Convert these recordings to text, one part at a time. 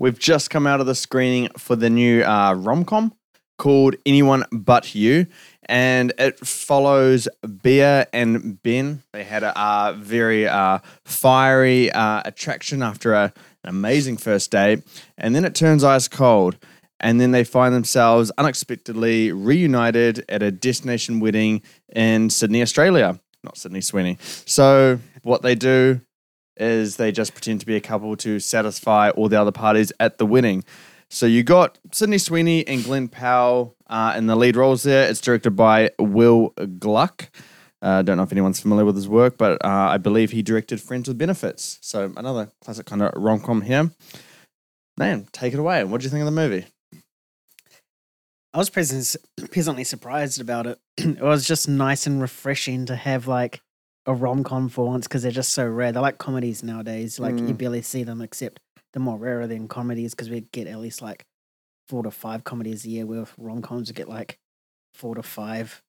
We've just come out of the screening for the new uh, rom com called Anyone But You, and it follows Bea and Ben. They had a very uh, fiery uh, attraction after a, an amazing first date, and then it turns ice cold. And then they find themselves unexpectedly reunited at a destination wedding in Sydney, Australia. Not Sydney Sweeney. So, what they do is they just pretend to be a couple to satisfy all the other parties at the wedding. So you got Sydney Sweeney and Glen Powell uh, in the lead roles there. It's directed by Will Gluck. I uh, don't know if anyone's familiar with his work, but uh, I believe he directed Friends with Benefits. So another classic kind of rom com here. Man, take it away. What do you think of the movie? I was pleasantly surprised about it. it was just nice and refreshing to have like a rom com for once because they're just so rare. They're like comedies nowadays. Like mm. you barely see them except they're more rarer than comedies because we get at least like four to five comedies a year. With rom coms, we get like four to five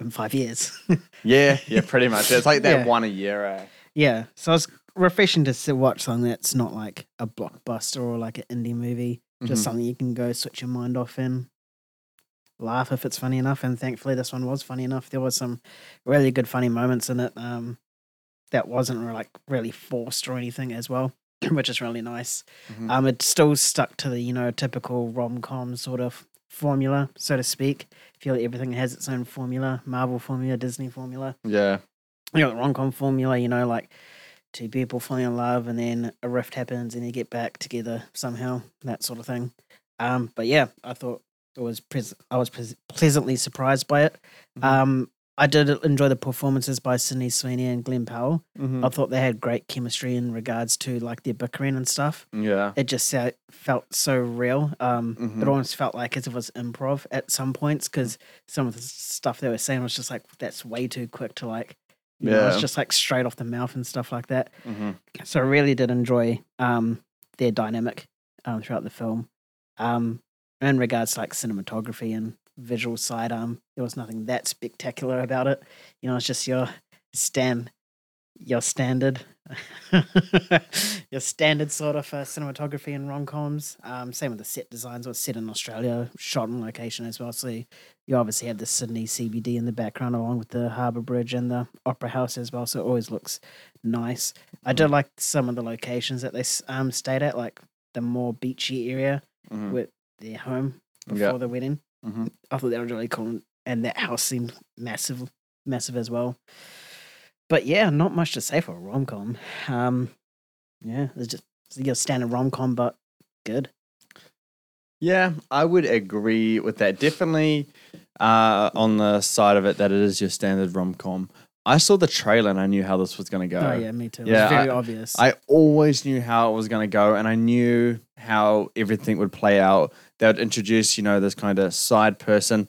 in five years. yeah, yeah, pretty much. It's like that yeah. one a year. Eh? Yeah, so it's refreshing to watch something that's not like a blockbuster or like an indie movie. Just mm-hmm. something you can go switch your mind off in laugh if it's funny enough. And thankfully, this one was funny enough. There was some really good funny moments in it. Um, that wasn't like really forced or anything as well, which is really nice. Mm-hmm. Um, it still stuck to the you know typical rom com sort of formula, so to speak. I feel like everything has its own formula, Marvel formula, Disney formula. Yeah, you know the rom com formula. You know like two people falling in love and then a rift happens and they get back together somehow, that sort of thing. Um, but yeah, I thought it was pres- I was pres- pleasantly surprised by it. Mm-hmm. Um, I did enjoy the performances by Sydney Sweeney and Glen Powell. Mm-hmm. I thought they had great chemistry in regards to like their bickering and stuff. Yeah, it just uh, felt so real. Um, mm-hmm. It almost felt like as if it was improv at some points because some of the stuff they were saying was just like that's way too quick to like. You yeah, know, it's just like straight off the mouth and stuff like that. Mm-hmm. So I really did enjoy um, their dynamic um, throughout the film. Um, in regards to like cinematography and visual side, um, there was nothing that spectacular about it. You know, it's just your stand, your standard, your standard sort of uh, cinematography and rom coms. Um, same with the set designs. It was set in Australia, shot on location as well. So you obviously have the Sydney CBD in the background, along with the Harbour Bridge and the Opera House as well. So it always looks nice. I did like some of the locations that they um stayed at, like the more beachy area mm-hmm. with their home before the wedding. Mm-hmm. I thought that was really cool, and that house seemed massive, massive as well. But yeah, not much to say for a rom com. Um, yeah, it's just your standard rom com, but good. Yeah, I would agree with that. Definitely uh, on the side of it that it is your standard rom com. I saw the trailer and I knew how this was going to go. Oh yeah, me too. Yeah, it was very I, obvious. I always knew how it was going to go, and I knew how everything would play out. They would introduce, you know, this kind of side person.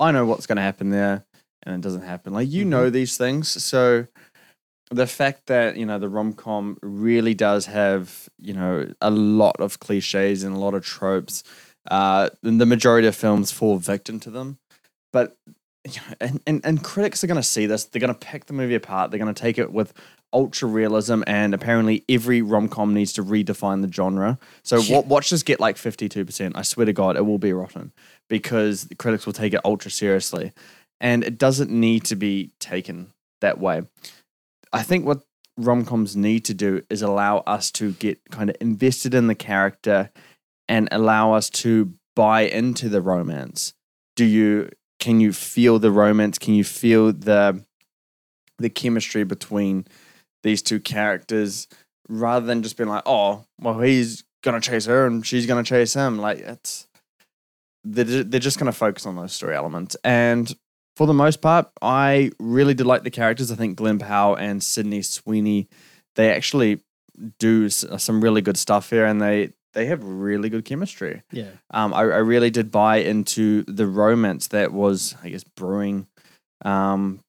I know what's going to happen there, and it doesn't happen. Like you mm-hmm. know these things, so the fact that you know the rom com really does have you know a lot of cliches and a lot of tropes. Uh, and the majority of films fall victim to them, but you and, and, and critics are going to see this. They're going to pick the movie apart. They're going to take it with ultra realism, and apparently every rom com needs to redefine the genre. So yeah. watch this get like fifty two percent. I swear to God, it will be rotten because the critics will take it ultra seriously, and it doesn't need to be taken that way. I think what rom coms need to do is allow us to get kind of invested in the character and allow us to buy into the romance. Do you can you feel the romance? Can you feel the the chemistry between these two characters rather than just being like, oh, well, he's gonna chase her and she's gonna chase him. Like it's they're they're just gonna focus on those story elements. And for the most part, I really did like the characters. I think Glen Powell and Sydney Sweeney, they actually do some really good stuff here, and they they have really good chemistry. Yeah. Um, I, I really did buy into the romance that was, I guess, brewing, um,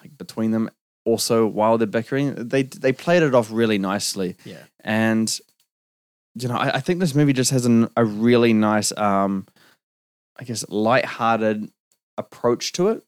like between them. Also, while they're bickering, they they played it off really nicely. Yeah. And you know, I, I think this movie just has an, a really nice, um, I guess, light-hearted approach to it.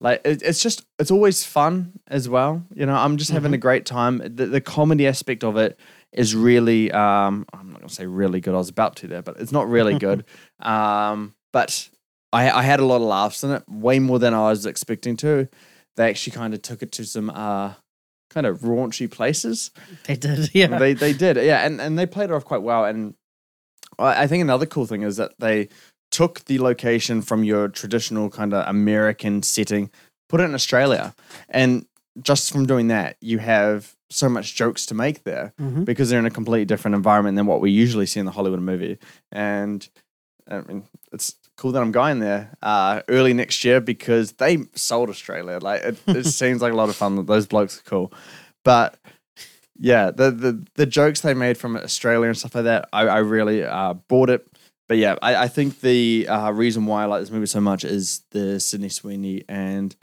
Like it, it's just it's always fun as well. You know, I'm just having Mhm. a great time. The, the comedy aspect of it is really um I'm not gonna say really good. I was about to there, but it's not really good. um, but I I had a lot of laughs in it, way more than I was expecting to. They actually kind of took it to some uh kind of raunchy places. They did, yeah. They they did, yeah, and and they played it off quite well. And I, I think another cool thing is that they took the location from your traditional kind of American setting, put it in Australia, and just from doing that, you have so much jokes to make there Mhm. because they're in a completely different environment than what we usually see in the Hollywood movie. And I mean, it's cool that I'm going there uh, early next year because they sold Australia. Like it, it seems like a lot of fun. Those blokes are cool, but yeah, the the the jokes they made from Australia and stuff like that, I, I really uh, bought it. But yeah, I, I think the uh, reason why I like this movie so much is the Sydney Sweeney and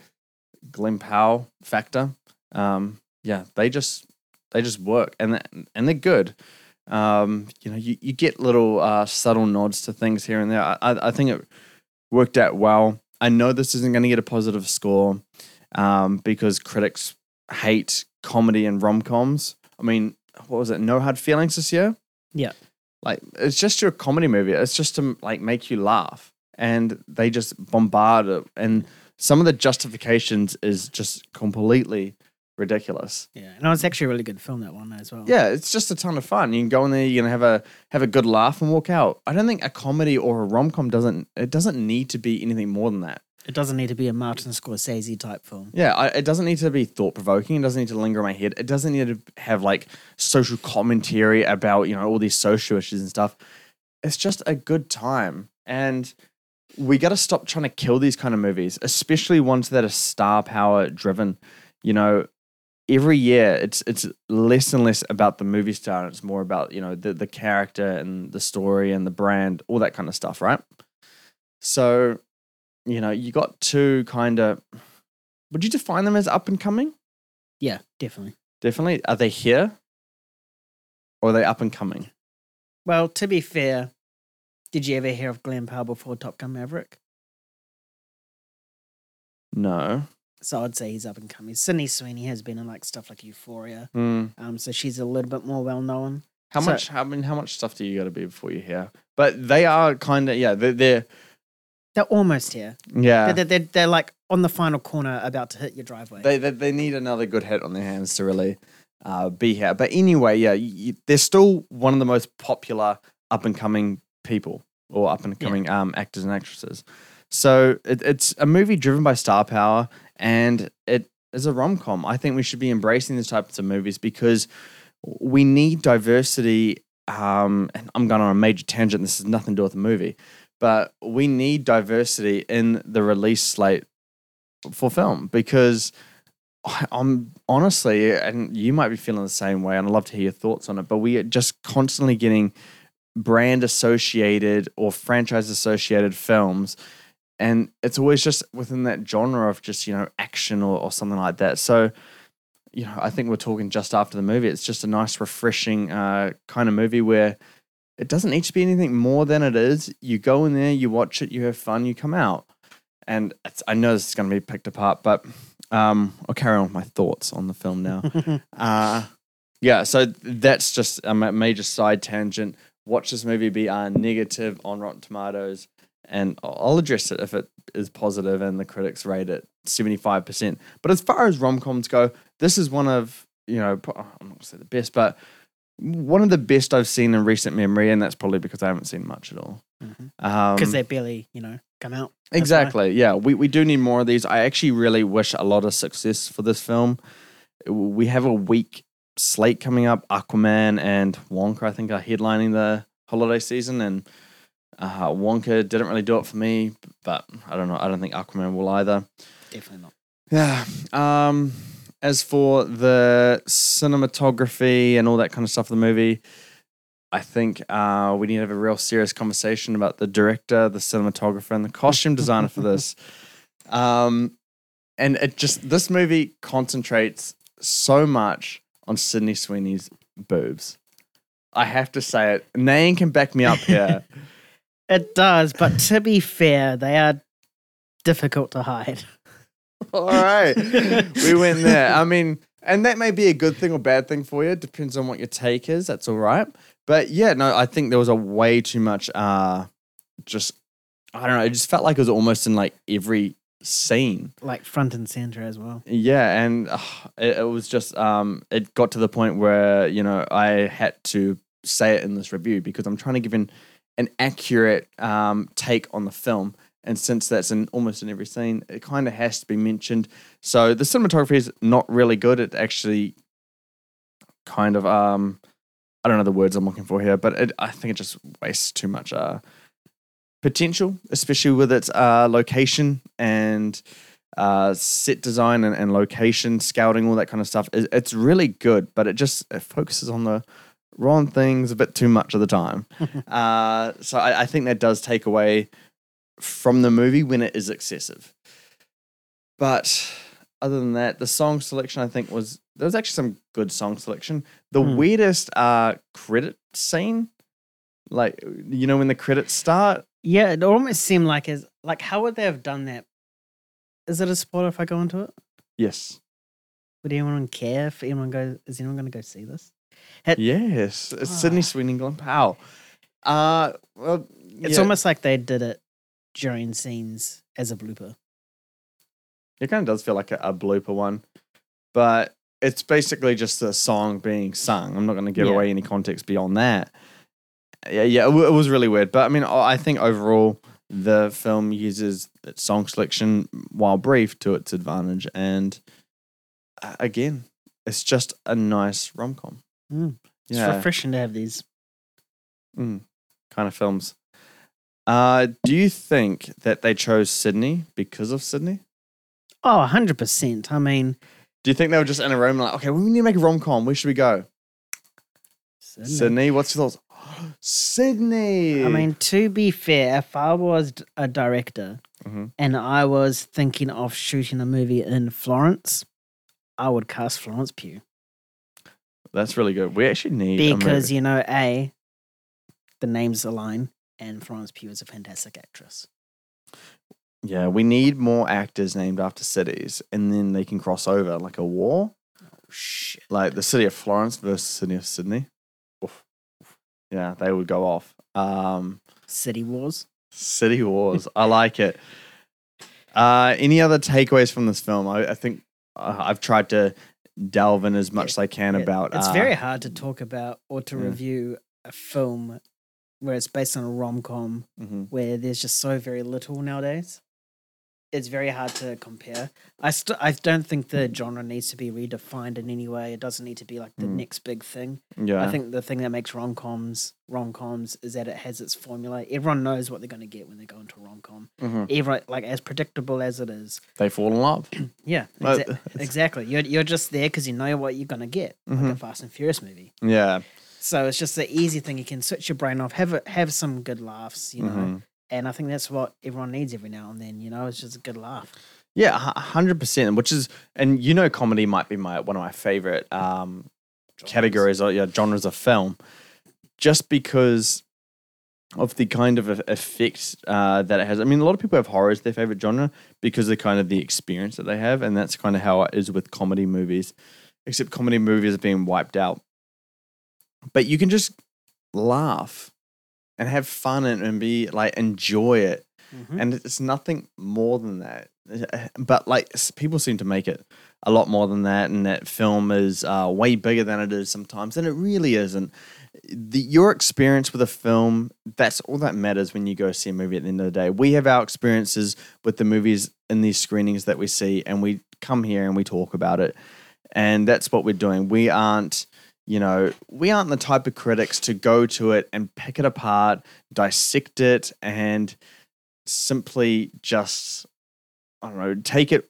Glen Powell factor. Um, yeah, they just they just work and and they're good. Um, you know, you, you get little uh, subtle nods to things here and there. I, I I think it worked out well. I know this isn't going to get a positive score um, because critics hate comedy and rom coms. I mean, what was it? No hard feelings this year. Yeah. like it's just your comedy movie. It's just to like make you laugh, and they just bombard it. And some of the justifications is just completely ridiculous. Yeah. No, it's actually a really good film, that one as well. Yeah, it's just a ton of fun. You can go in there, you're gonna have a have a good laugh and walk out. I don't think a comedy or a rom com doesn't it doesn't need to be anything more than that. It doesn't need to be a Martin Scorsese type film. Yeah, I, it doesn't need to be thought provoking. It doesn't need to linger in my head. It doesn't need to have like social commentary about you know all these social issues and stuff. It's just a good time, and we got to stop trying to kill these kind of movies, especially ones that are star power driven. You know, every year it's it's less and less about the movie star, and it's more about you know the the character and the story and the brand, all that kind of stuff, right? So, you know, you got two kind of. Would you define them as up and coming? Yeah, definitely. Definitely. Are they here? Or are they up and coming? Well, to be fair, did you ever hear of Glen Powell before Top Gun Maverick? No. So I'd say he's up and coming. Sydney Sweeney has been in like stuff like Euphoria. Hmm. Um, so she's a little bit more well known. How So- much? How I mean, how much stuff do you got to be before you're here? But they are kind of yeah. They're, they're They're almost here. yeah. They're, they're, they're like on the final corner about to hit your driveway. they, they they need another good hit on their hands to really uh, be here. But anyway, yeah, you, they're still one of the most popular up and coming people or up and coming um, actors and actresses. So it, it's a movie driven by star power, and it is a rom com. I think we should be embracing these types of movies because we need diversity. Um, and I'm going on a major tangent. This has nothing to do with the movie, but we need diversity in the release slate for film because I'm honestly, and you might be feeling the same way, and I'd love to hear your thoughts on it. But we are just constantly getting brand associated or franchise associated films, and it's always just within that genre of just you know action or, or something like that. So, you know, I think we're talking just after the movie. It's just a nice, refreshing uh, kind of movie where it doesn't need to be anything more than it is. You go in there, you watch it, you have fun, you come out. And it's, I know this is going to be picked apart, but um, I'll carry on with my thoughts on the film now. uh, yeah, so that's just a major side tangent. Watch this movie be uh, negative on Rotten Tomatoes, and I'll address it if it is positive and the critics rate it 75%. But as far as rom coms go, this is one of, you know, I'm not going to say the best, but one of the best I've seen in recent memory, and that's probably because I haven't seen much at all. Mhm. Um, Because they barely, you know, come out. Exactly. Yeah, we, we do need more of these. I actually really wish a lot of success for this film. We have a week slate coming up. Aquaman and Wonka, I think, are headlining the holiday season, and uh, Wonka didn't really do it for me. But I don't know. I don't think Aquaman will either. Definitely not. Yeah. Um. As for the cinematography and all that kind of stuff of the movie, I think uh, we need to have a real serious conversation about the director, the cinematographer, and the costume designer for this. Um, and it just this movie concentrates so much on Sydney Sweeney's boobs. I have to say it. Nain can back me up here. It does, but to be fair, they are difficult to hide. All right. we went there. I mean, and that may be a good thing or bad thing for you. Depends on what your take is. That's all right. But yeah, no, I think there was a way too much uh just I don't know, it just felt like it was almost in like every scene. Like front and center as well. Yeah, and uh, it, it was just um it got to the point where, you know, I had to say it in this review because I'm trying to give an an accurate um take on the film and since that's in almost in every scene, it kind of has to be mentioned. So the cinematography is not really good. It actually kind of um I don't know the words I'm looking for here, but it, I think it just wastes too much uh potential, especially with its uh location and uh set design and, and location scouting, all that kind of stuff. It, it's really good, but it just it focuses on the wrong things a bit too much of the time. uh, so I, I think that does take away from the movie when it is excessive. But other than that, the song selection I think was there was actually some good song selection. The Hmm. weirdest uh credit scene, like you know when the credits start. Yeah, it almost seemed like as like how would they have done that? Is it a spoiler if I go into it? Yes, Would anyone care if anyone goes? Is anyone going to go see this? Had- yes, it's Sydney Ah. Sweeney Glen Powell. Uh, well, It's yeah, almost like they did it during scenes as a blooper. It kind of does feel like a, a blooper one, but it's basically just a song being sung. I'm not going to give Yeah. away any context beyond that. Yeah, yeah, it, w- it was really weird, but I mean, I I think overall the film uses its song selection, while brief, to its advantage, and uh, again, it's just a nice rom com. Mm. It's Yeah, refreshing to have these. mm, kind of films. Uh, do you think that they chose Sydney because of Sydney? Oh, 100%. I mean, Do you think they were just in a room like, okay, we need to make a rom com. Where should we go? Sydney. Sydney, what's your thoughts? Sydney. I mean, to be fair, if I was a director Mhm. and I was thinking of shooting a movie in Florence, I would cast Florence Pugh. That's really good. We actually need Because, you know, A, the names align, and Florence Pugh is a fantastic actress. yeah, we need more actors named after cities, and then they can cross over like a war, Oh, shit. like the city of Florence versus city of Sydney. Oof. Yeah, they would go off. Um, City Wars. city wars. I like it. Uh, any other takeaways from this film? I, I think uh, I've tried to delve in as much as I can Yeah, about. It's uh, very hard to talk about or to yeah. review a film where it's based on a rom com mhm. where there's just so very little nowadays. It's very hard to compare. I st- I don't think the genre needs to be redefined in any way. It doesn't need to be like the Mm. next big thing. Yeah, I think the thing that makes rom coms rom coms is that it has its formula. Everyone knows what they're going to get when they go into a rom com. Mhm. Everyone like as predictable as it is. they fall in love. Yeah, exa- exactly. You're you're just there because you know what you're going to get, like a Fast and Furious movie. yeah. So it's just the easy thing. You can switch your brain off, have a, have some good laughs, you know. Mhm. And I think that's what everyone needs every now and then. You know, it's just a good laugh. Yeah, a hundred percent. Which is, and you know, comedy might be my one of my favorite um, categories or yeah genres of film, just because of the kind of effect uh, that it has. I mean, a lot of people have horror as their favorite genre because of kind of the experience that they have, and that's kind of how it is with comedy movies. Except comedy movies are being wiped out, but you can just laugh and have fun and, and be like enjoy it Mhm. and it's nothing more than that. But like people seem to make it a lot more than that, and that film is uh, way bigger than it is sometimes, and it really isn't. The, your experience with a film that's all that matters when you go see a movie at the end of the day. We have our experiences with the movies in these screenings that we see, and we come here and we talk about it, and that's what we're doing. We aren't. You know, we aren't the type of critics to go to it and pick it apart, dissect it, and simply just I don't know, take it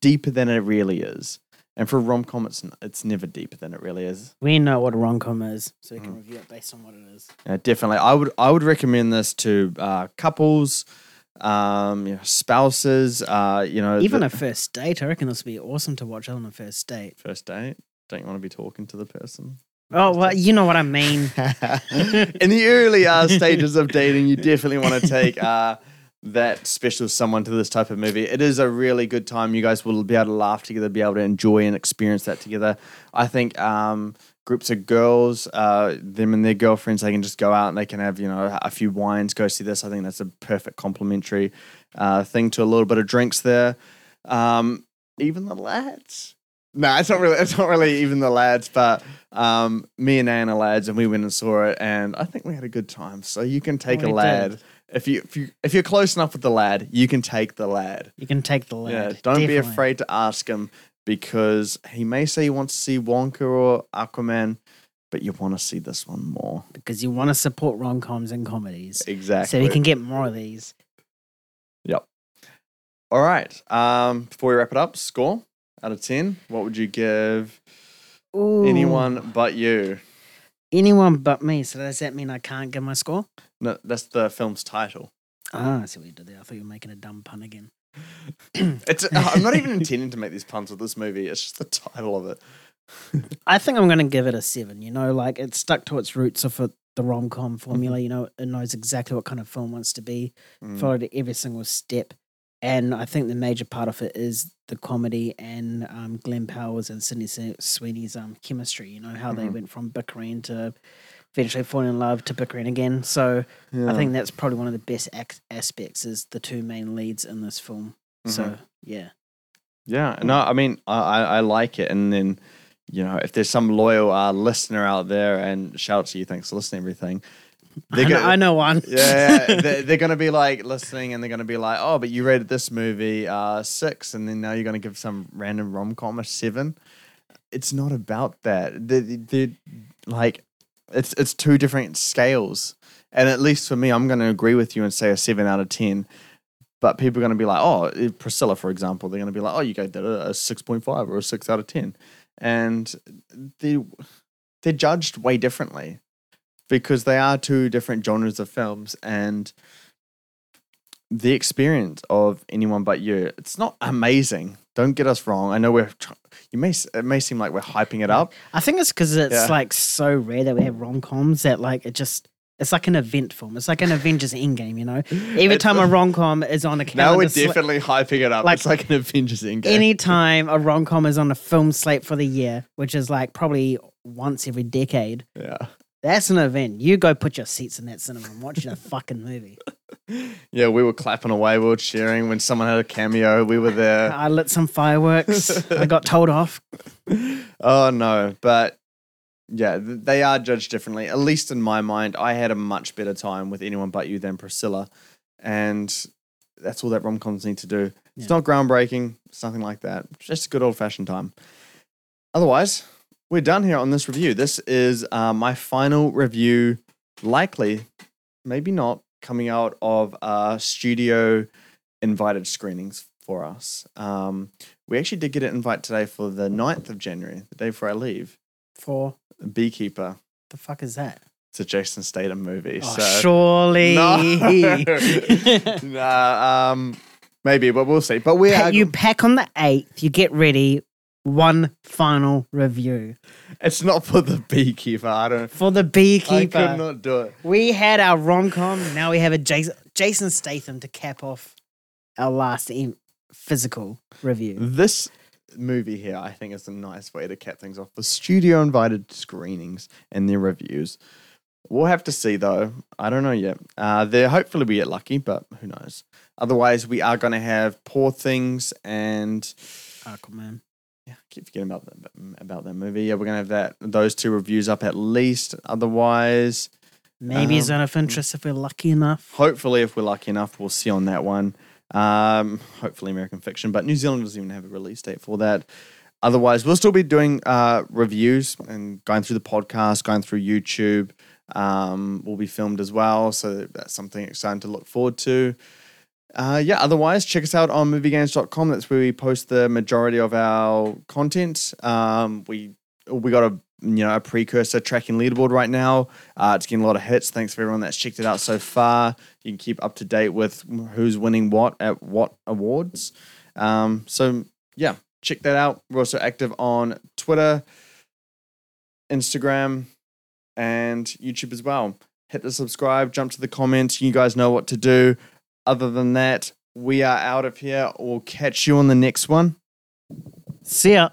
deeper than it really is. And for a rom com, it's it's never deeper than it really is. We know what a rom com is, so we can Mm. review it based on what it is. Yeah, definitely, I would I would recommend this to uh, couples, um, you know, spouses, uh, you know, Even the- a first date, I reckon this would be awesome to watch on a first date. first date. Don't you want to be talking to the person? Oh, well, you know what I mean. In the early uh, stages of dating, you definitely want to take uh, that special someone to this type of movie. It is a really good time. You guys will be able to laugh together, be able to enjoy and experience that together. I think um, groups of girls, uh, them and their girlfriends, they can just go out and they can have you know a few wines, go see this. I think that's a perfect complimentary uh, thing to a little bit of drinks there. Um, even the lads. No, it's not really. It's not really even the lads, but um, me and Anne are lads, and we went and saw it, and I think we had a good time. So you can take We a lad did. if you if you if you're close enough with the lad, you can take the lad. You can take the lad. Yeah, don't be afraid to ask him because he may say he wants to see Wonka or Aquaman, but you want to see this one more. because you want to support rom coms and comedies, Exactly. so we can get more of these. Yep. All right. Um, before we wrap it up, score out of ten. What would you give Ooh. anyone but you? anyone but me. So does that mean I can't give my score? No, that's the film's title. Ah, I see what you did there. I thought you were making a dumb pun again. It's. I'm not even intending to make these puns with this movie. It's just the title of it. I think I'm going to give it a seven. You know, like it stuck to its roots of it, the rom com formula. You know, it knows exactly what kind of film wants to be, Mm. followed every single step. And I think the major part of it is the comedy and um, Glen Powers and Sydney Sweeney's um, chemistry. You know, how they Mhm. went from bickering to eventually falling in love to bickering again. So Yeah. I think that's probably one of the best ac- aspects is the two main leads in this film. So Mhm. yeah, Yeah, no, I mean, I, I, I like it. And then, you know, if there's some loyal uh, listener out there, and shout out to you, thanks for listening, everything. I They're know, gonna, I know one. yeah, yeah, they're, they're going to be like listening, and they're going to be like, "Oh, but you rated this movie uh, six, and then now you're going to give some random rom com a seven. It's not about that. They, they, like, it's it's two different scales, and at least for me, I'm going to agree with you and say a seven out of ten. But people are going to be like, oh, eh, Priscilla, for example, they're going to be like, oh, you gave that a, a 6.5 or a 6 out of 10. And they, they're judged way differently because they are two different genres of films. And the experience of anyone but you, it's not amazing. Don't get us wrong. I know we're, tr- you may, it may seem like we're hyping it up. I think it's because it's Yeah. like so rare that we have rom coms that like it just it's like an event film. It's like an Avengers Endgame, you know. Every time a rom com is on a calendar, Now we're definitely hyping it up. like- it's like an Avengers Endgame. anytime a rom com is on a film slate for the year, which is like probably once every decade, yeah. That's an event. You go put your seats in that cinema and watch a fucking movie. Yeah, we were clapping away. We were cheering when someone had a cameo. We were there. I lit some fireworks. I got told off. oh no, but yeah, th- they are judged differently. At least in my mind, I had a much better time with anyone but you than Priscilla, and that's all that rom coms need to do. It's Yeah. not groundbreaking. It's nothing like that. Just a good old fashioned time. Otherwise, we're done here on this review. This is uh, my final review, likely, maybe not, coming out of uh, studio invited screenings for us. Um, we actually did get an invite today for the 9th of January, the day before I leave. For Beekeeper. the fuck is that? It's a Jason Statham movie. Oh, so surely. No. nah, um, maybe, but we'll see. But we Pa- are. you pack on the eighth. You get ready. One final review It's not for the beekeeper. I don't. for the beekeeper, I could not do it. We had our rom com. Now we have a Jason, Jason Statham to cap off our last physical review. This movie here, I think, is a nice way to cap things off. The studio invited screenings and their reviews. We'll have to see, though. I don't know yet. Uh, there, hopefully, we get lucky, but who knows? Otherwise, we are going to have Poor Things and Aquaman. Yeah, I keep forgetting about that about that movie. Yeah, we're gonna have that those two reviews up at least. Otherwise, Maybe Um, Zone of Interest if we're lucky enough. hopefully, if we're lucky enough, we'll see on that one. Um, hopefully, American Fiction, but New Zealand doesn't even have a release date for that. Otherwise, we'll still be doing uh, reviews and going through the podcast, going through YouTube. Um, will be filmed as well, so that's something exciting to look forward to. Uh, yeah, otherwise, check us out on moviegainz.com. That's where we post the majority of our content. Um, we we got a you know a precursor tracking leaderboard right now. Uh, it's getting a lot of hits. Thanks for everyone that's checked it out so far. You can keep up to date with who's winning what at what awards. Um, so yeah, check that out. We're also active on Twitter, Instagram, and YouTube as well. Hit the subscribe, jump to the comments. You guys know what to do. Other than that, we are out of here. We'll catch you on the next one. See ya.